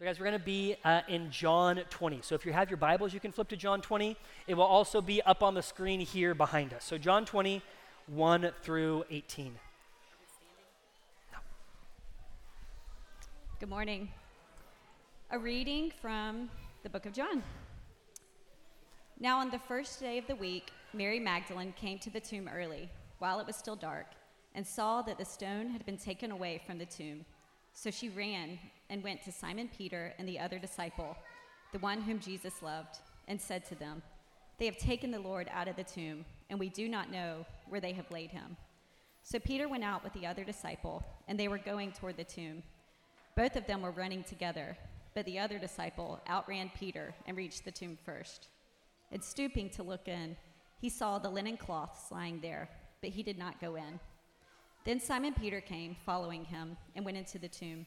So, guys, we're going to be uh, in John 20. So, if you have your Bibles, you can flip to John 20. It will also be up on the screen here behind us. So, John 20, 1 through 18. Good morning. A reading from the book of John. Now, on the first day of the week, Mary Magdalene came to the tomb early, while it was still dark, and saw that the stone had been taken away from the tomb. So she ran and went to Simon Peter and the other disciple, the one whom Jesus loved, and said to them, They have taken the Lord out of the tomb, and we do not know where they have laid him. So Peter went out with the other disciple, and they were going toward the tomb. Both of them were running together, but the other disciple outran Peter and reached the tomb first. And stooping to look in, he saw the linen cloths lying there, but he did not go in. Then Simon Peter came, following him, and went into the tomb.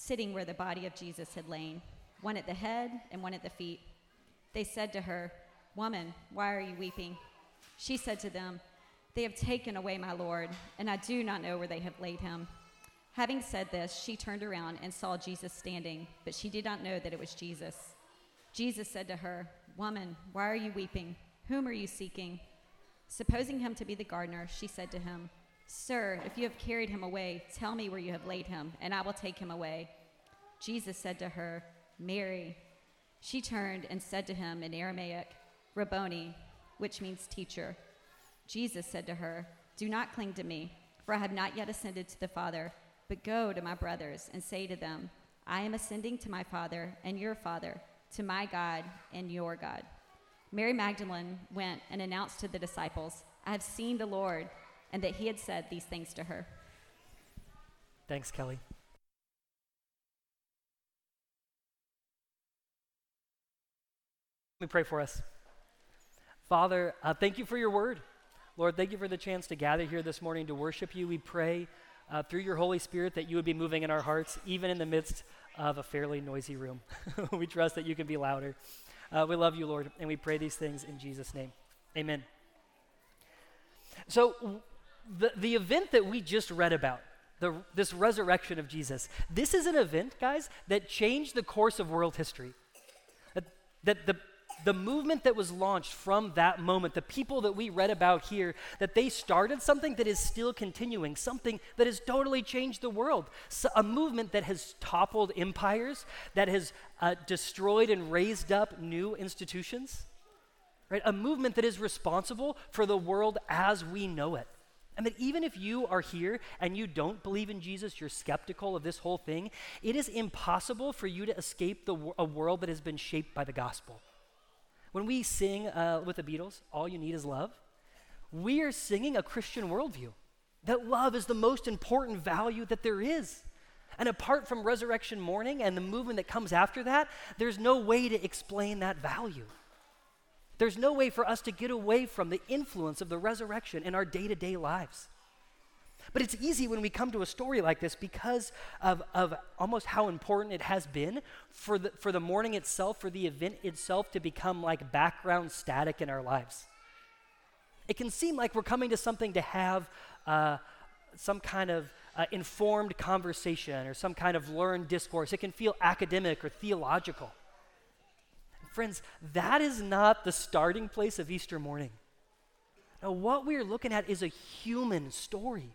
sitting where the body of Jesus had lain, one at the head and one at the feet. They said to her, Woman, why are you weeping? She said to them, They have taken away my Lord, and I do not know where they have laid him. Having said this, she turned around and saw Jesus standing, but she did not know that it was Jesus. Jesus said to her, Woman, why are you weeping? Whom are you seeking? Supposing him to be the gardener, she said to him, Sir, if you have carried him away, tell me where you have laid him, and I will take him away. Jesus said to her, Mary. She turned and said to him in Aramaic, Rabboni, which means teacher. Jesus said to her, Do not cling to me, for I have not yet ascended to the Father, but go to my brothers and say to them, I am ascending to my Father and your Father, to my God and your God. Mary Magdalene went and announced to the disciples, I have seen the Lord and that he had said these things to her. Thanks, Kelly. Let me pray for us. Father, uh, thank you for your word. Lord, thank you for the chance to gather here this morning to worship you. We pray uh, through your Holy Spirit that you would be moving in our hearts, even in the midst of a fairly noisy room. we trust that you can be louder. Uh, we love you, Lord, and we pray these things in Jesus' name. Amen. So, the, the event that we just read about, the, this resurrection of Jesus, this is an event, guys, that changed the course of world history. That, that the, the movement that was launched from that moment, the people that we read about here, that they started something that is still continuing, something that has totally changed the world, so a movement that has toppled empires, that has uh, destroyed and raised up new institutions, right? A movement that is responsible for the world as we know it. And that even if you are here and you don't believe in Jesus, you're skeptical of this whole thing, it is impossible for you to escape the, a world that has been shaped by the gospel. When we sing uh, with the Beatles, All You Need Is Love, we are singing a Christian worldview that love is the most important value that there is. And apart from resurrection morning and the movement that comes after that, there's no way to explain that value. There's no way for us to get away from the influence of the resurrection in our day to day lives. But it's easy when we come to a story like this because of, of almost how important it has been for the, for the morning itself, for the event itself to become like background static in our lives. It can seem like we're coming to something to have uh, some kind of uh, informed conversation or some kind of learned discourse. It can feel academic or theological. Friends, that is not the starting place of Easter morning. Now, what we are looking at is a human story,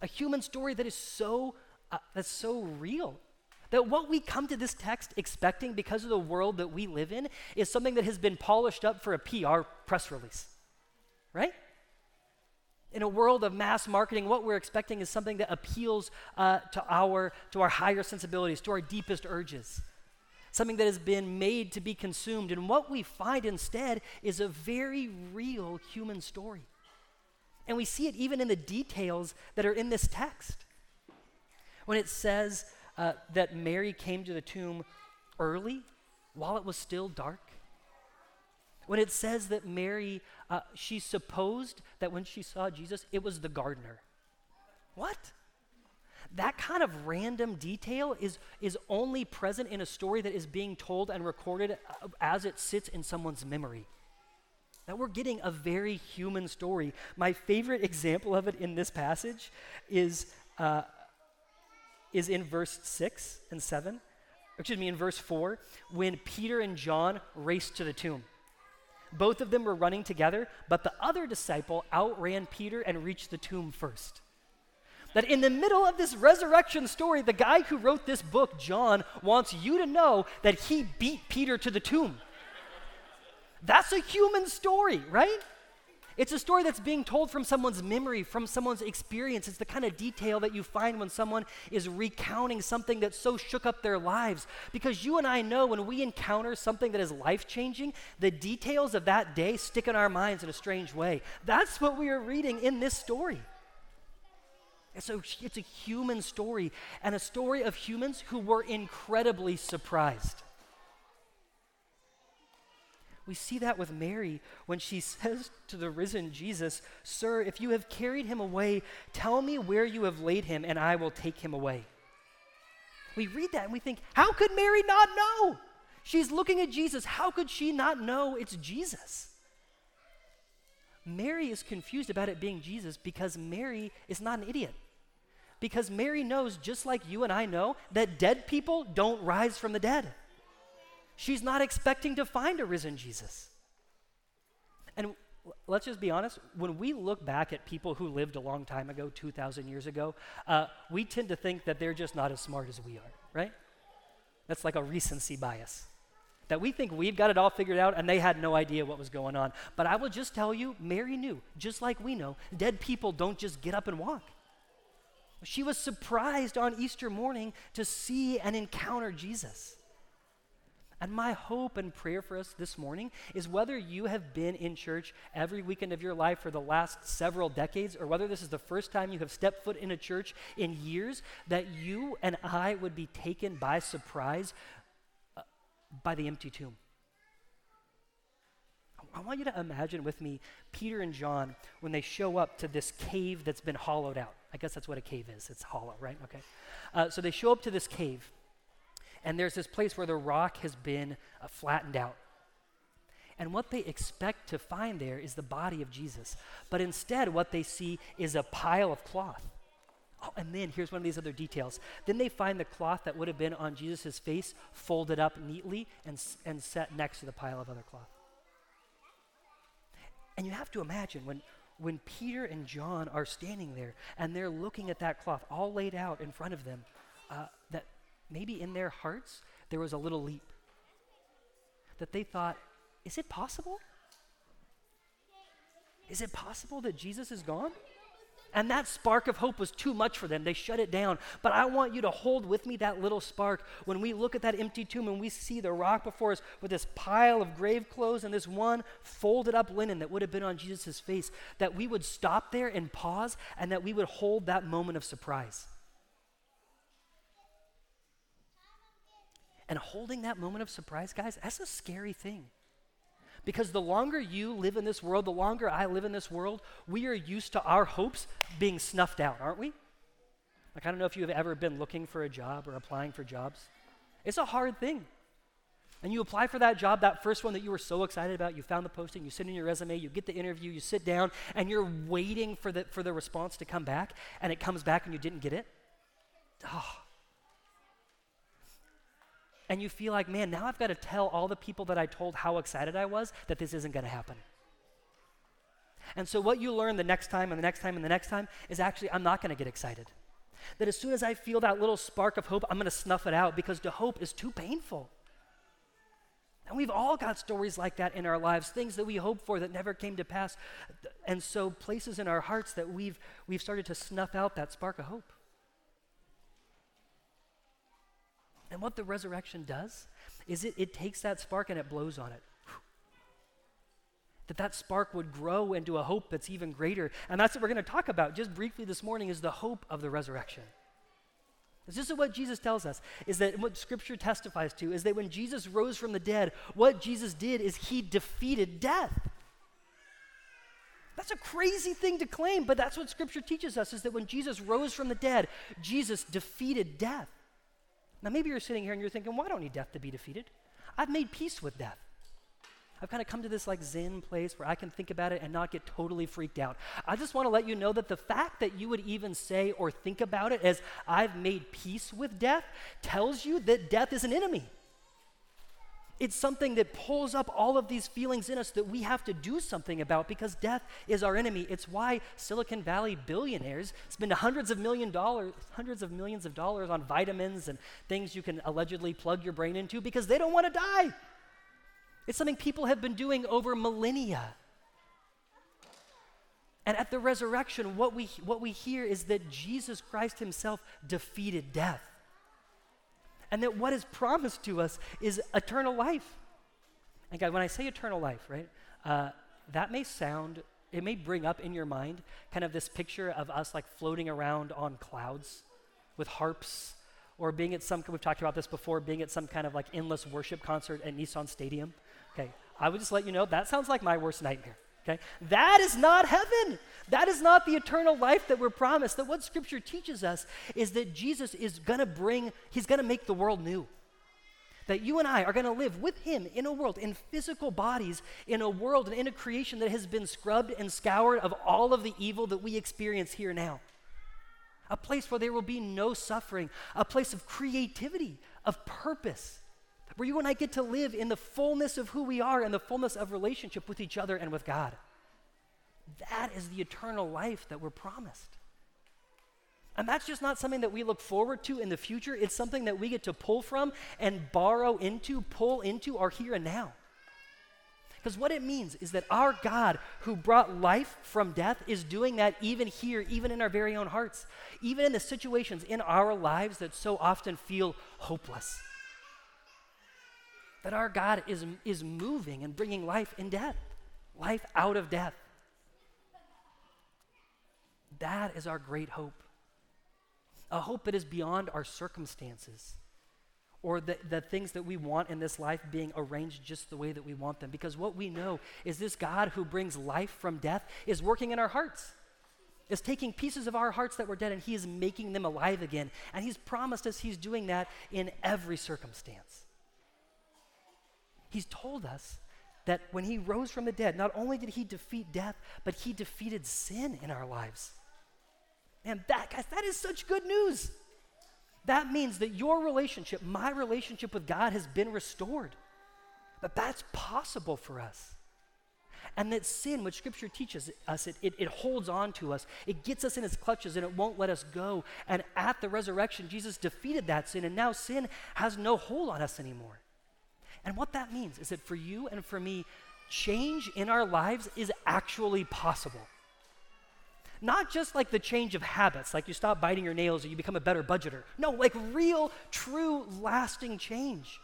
a human story that is so uh, that's so real. That what we come to this text expecting because of the world that we live in is something that has been polished up for a PR press release, right? In a world of mass marketing, what we're expecting is something that appeals uh, to our to our higher sensibilities, to our deepest urges something that has been made to be consumed. And what we find instead is a very real human story. And we see it even in the details that are in this text. When it says uh, that Mary came to the tomb early while it was still dark? When it says that Mary, uh, she supposed that when she saw Jesus, it was the gardener. What? That kind of random detail is, is only present in a story that is being told and recorded uh, as it sits in someone's memory. That we're getting a very human story. My favorite example of it in this passage is, uh, is in verse 6 and 7, excuse me, in verse 4, when Peter and John raced to the tomb. Both of them were running together, but the other disciple outran Peter and reached the tomb first. That in the middle of this resurrection story, the guy who wrote this book, John, wants you to know that he beat Peter to the tomb. That's a human story, right? It's a story that's being told from someone's memory, from someone's experience. It's the kind of detail that you find when someone is recounting something that so shook up their lives. Because you and I know when we encounter something that is life changing, the details of that day stick in our minds in a strange way. That's what we are reading in this story. It's a, it's a human story and a story of humans who were incredibly surprised. We see that with Mary when she says to the risen Jesus, Sir, if you have carried him away, tell me where you have laid him, and I will take him away. We read that and we think, How could Mary not know? She's looking at Jesus. How could she not know it's Jesus? Mary is confused about it being Jesus because Mary is not an idiot. Because Mary knows, just like you and I know, that dead people don't rise from the dead. She's not expecting to find a risen Jesus. And let's just be honest, when we look back at people who lived a long time ago, 2,000 years ago, uh, we tend to think that they're just not as smart as we are, right? That's like a recency bias that we think we've got it all figured out and they had no idea what was going on. But I will just tell you, Mary knew, just like we know, dead people don't just get up and walk. She was surprised on Easter morning to see and encounter Jesus. And my hope and prayer for us this morning is whether you have been in church every weekend of your life for the last several decades, or whether this is the first time you have stepped foot in a church in years, that you and I would be taken by surprise by the empty tomb. I want you to imagine with me Peter and John when they show up to this cave that's been hollowed out. I guess that's what a cave is. It's hollow, right? Okay. Uh, so they show up to this cave, and there's this place where the rock has been uh, flattened out. And what they expect to find there is the body of Jesus. But instead, what they see is a pile of cloth. Oh, and then here's one of these other details. Then they find the cloth that would have been on Jesus' face folded up neatly and, and set next to the pile of other cloth. And you have to imagine when, when Peter and John are standing there and they're looking at that cloth all laid out in front of them, uh, that maybe in their hearts there was a little leap. That they thought, is it possible? Is it possible that Jesus is gone? And that spark of hope was too much for them. They shut it down. But I want you to hold with me that little spark when we look at that empty tomb and we see the rock before us with this pile of grave clothes and this one folded up linen that would have been on Jesus' face, that we would stop there and pause and that we would hold that moment of surprise. And holding that moment of surprise, guys, that's a scary thing. Because the longer you live in this world, the longer I live in this world, we are used to our hopes being snuffed out, aren't we? Like, I don't know if you have ever been looking for a job or applying for jobs. It's a hard thing. And you apply for that job, that first one that you were so excited about, you found the posting, you send in your resume, you get the interview, you sit down, and you're waiting for the, for the response to come back, and it comes back and you didn't get it. Oh, and you feel like, man, now I've got to tell all the people that I told how excited I was that this isn't going to happen. And so, what you learn the next time and the next time and the next time is actually, I'm not going to get excited. That as soon as I feel that little spark of hope, I'm going to snuff it out because the hope is too painful. And we've all got stories like that in our lives, things that we hoped for that never came to pass. And so, places in our hearts that we've, we've started to snuff out that spark of hope. And what the resurrection does is it, it takes that spark and it blows on it. That that spark would grow into a hope that's even greater. And that's what we're going to talk about just briefly this morning is the hope of the resurrection. This is what Jesus tells us, is that what Scripture testifies to, is that when Jesus rose from the dead, what Jesus did is he defeated death. That's a crazy thing to claim, but that's what Scripture teaches us, is that when Jesus rose from the dead, Jesus defeated death. Now, maybe you're sitting here and you're thinking, why well, don't need death to be defeated? I've made peace with death. I've kind of come to this like Zen place where I can think about it and not get totally freaked out. I just want to let you know that the fact that you would even say or think about it as I've made peace with death tells you that death is an enemy. It's something that pulls up all of these feelings in us that we have to do something about because death is our enemy. It's why Silicon Valley billionaires spend hundreds of million dollars, hundreds of millions of dollars on vitamins and things you can allegedly plug your brain into because they don't want to die. It's something people have been doing over millennia. And at the resurrection, what we, what we hear is that Jesus Christ himself defeated death. And that what is promised to us is eternal life. And God, when I say eternal life, right, uh, that may sound, it may bring up in your mind kind of this picture of us like floating around on clouds with harps, or being at some, we've talked about this before, being at some kind of like endless worship concert at Nissan Stadium. Okay, I would just let you know that sounds like my worst nightmare. Okay, that is not heaven. That is not the eternal life that we're promised. That what Scripture teaches us is that Jesus is going to bring, He's going to make the world new. That you and I are going to live with Him in a world, in physical bodies, in a world and in a creation that has been scrubbed and scoured of all of the evil that we experience here now. A place where there will be no suffering, a place of creativity, of purpose, where you and I get to live in the fullness of who we are and the fullness of relationship with each other and with God. That is the eternal life that we're promised. And that's just not something that we look forward to in the future. It's something that we get to pull from and borrow into, pull into our here and now. Because what it means is that our God, who brought life from death, is doing that even here, even in our very own hearts, even in the situations in our lives that so often feel hopeless that our God is, is moving and bringing life in death, life out of death. That is our great hope. A hope that is beyond our circumstances or the, the things that we want in this life being arranged just the way that we want them. Because what we know is this God who brings life from death is working in our hearts, is taking pieces of our hearts that were dead and He is making them alive again. And He's promised us He's doing that in every circumstance. He's told us that when he rose from the dead, not only did he defeat death, but he defeated sin in our lives. And that, guys, that is such good news. That means that your relationship, my relationship with God, has been restored. But that's possible for us. And that sin, which Scripture teaches us, it, it, it, holds on to us. It gets us in its clutches and it won't let us go. And at the resurrection, Jesus defeated that sin, and now sin has no hold on us anymore. And what that means is that for you and for me, change in our lives is actually possible. Not just like the change of habits, like you stop biting your nails or you become a better budgeter. No, like real, true, lasting change.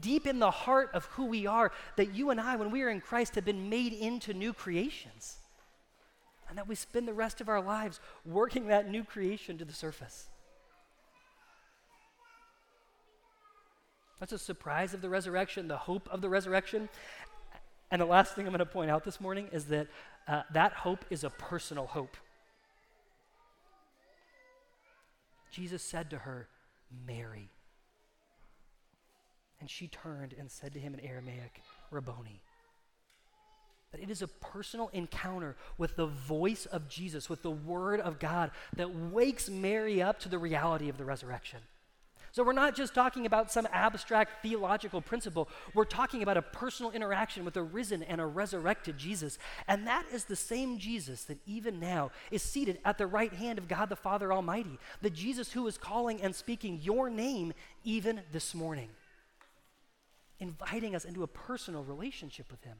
Deep in the heart of who we are, that you and I, when we are in Christ, have been made into new creations. And that we spend the rest of our lives working that new creation to the surface. That's a surprise of the resurrection, the hope of the resurrection. And the last thing I'm going to point out this morning is that uh, that hope is a personal hope. Jesus said to her, Mary. And she turned and said to him in Aramaic, Rabboni. That it is a personal encounter with the voice of Jesus, with the Word of God, that wakes Mary up to the reality of the resurrection. So we're not just talking about some abstract theological principle. We're talking about a personal interaction with a risen and a resurrected Jesus. And that is the same Jesus that even now is seated at the right hand of God the Father Almighty. The Jesus who is calling and speaking your name even this morning, inviting us into a personal relationship with Him.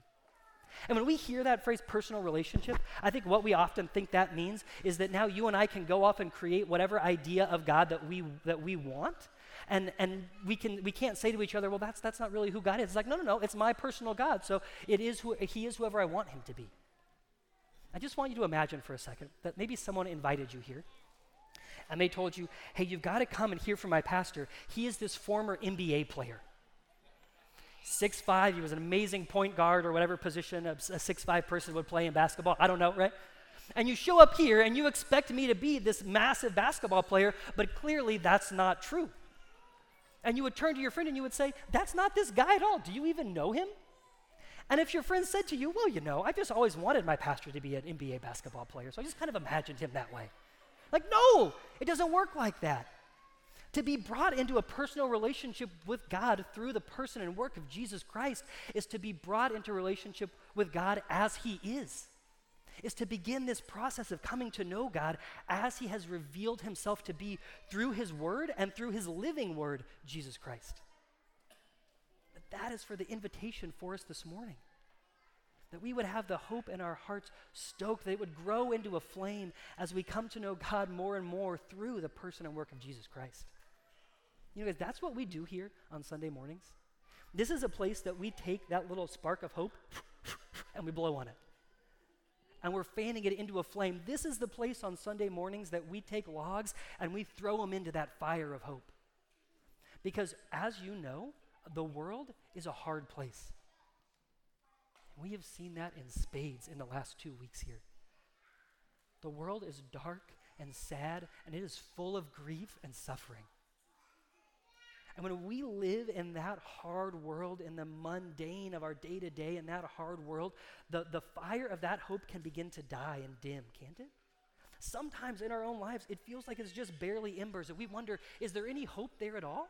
And when we hear that phrase personal relationship, I think what we often think that means is that now you and I can go off and create whatever idea of God that we that we want and, and we, can, we can't say to each other, well, that's, that's not really who God is. It's like, no, no, no, it's my personal God. So it is who, he is whoever I want him to be. I just want you to imagine for a second that maybe someone invited you here. and they told you, hey, you've got to come and hear from my pastor. He is this former NBA player. Six five, he was an amazing point guard or whatever position a, a six five person would play in basketball. I don't know, right? And you show up here and you expect me to be this massive basketball player, but clearly that's not true. And you would turn to your friend and you would say, That's not this guy at all. Do you even know him? And if your friend said to you, Well, you know, I've just always wanted my pastor to be an NBA basketball player, so I just kind of imagined him that way. Like, no, it doesn't work like that. To be brought into a personal relationship with God through the person and work of Jesus Christ is to be brought into relationship with God as He is. Is to begin this process of coming to know God as He has revealed Himself to be through His Word and through His living Word, Jesus Christ. But that is for the invitation for us this morning that we would have the hope in our hearts stoked, that it would grow into a flame as we come to know God more and more through the person and work of Jesus Christ. You know, guys, that's what we do here on Sunday mornings. This is a place that we take that little spark of hope and we blow on it. And we're fanning it into a flame. This is the place on Sunday mornings that we take logs and we throw them into that fire of hope. Because as you know, the world is a hard place. We have seen that in spades in the last two weeks here. The world is dark and sad, and it is full of grief and suffering. And when we live in that hard world, in the mundane of our day to day, in that hard world, the, the fire of that hope can begin to die and dim, can't it? Sometimes in our own lives, it feels like it's just barely embers, and we wonder is there any hope there at all?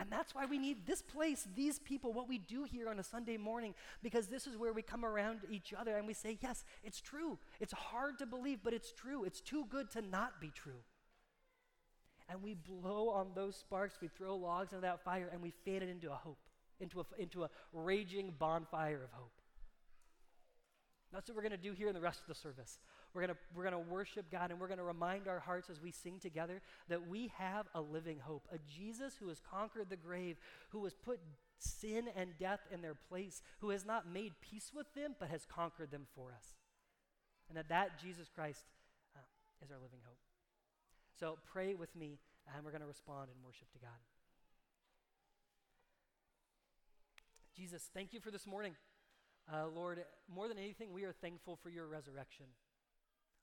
And that's why we need this place, these people, what we do here on a Sunday morning, because this is where we come around each other and we say, yes, it's true. It's hard to believe, but it's true. It's too good to not be true and we blow on those sparks, we throw logs into that fire, and we fan it into a hope, into a, into a raging bonfire of hope. That's what we're going to do here in the rest of the service. We're going we're to worship God and we're going to remind our hearts as we sing together that we have a living hope, a Jesus who has conquered the grave, who has put sin and death in their place, who has not made peace with them but has conquered them for us. And that that Jesus Christ uh, is our living hope. So pray with me, and we're going to respond in worship to God. Jesus, thank you for this morning. Uh, Lord, more than anything, we are thankful for your resurrection.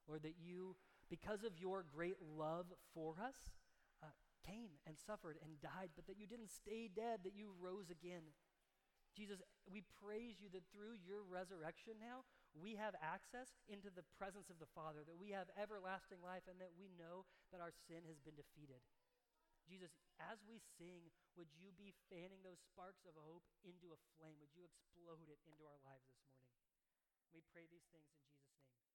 Lord, that you, because of your great love for us, uh, came and suffered and died, but that you didn't stay dead, that you rose again. Jesus, we praise you that through your resurrection now, we have access into the presence of the Father, that we have everlasting life, and that we know that our sin has been defeated. Jesus, as we sing, would you be fanning those sparks of hope into a flame? Would you explode it into our lives this morning? We pray these things in Jesus' name.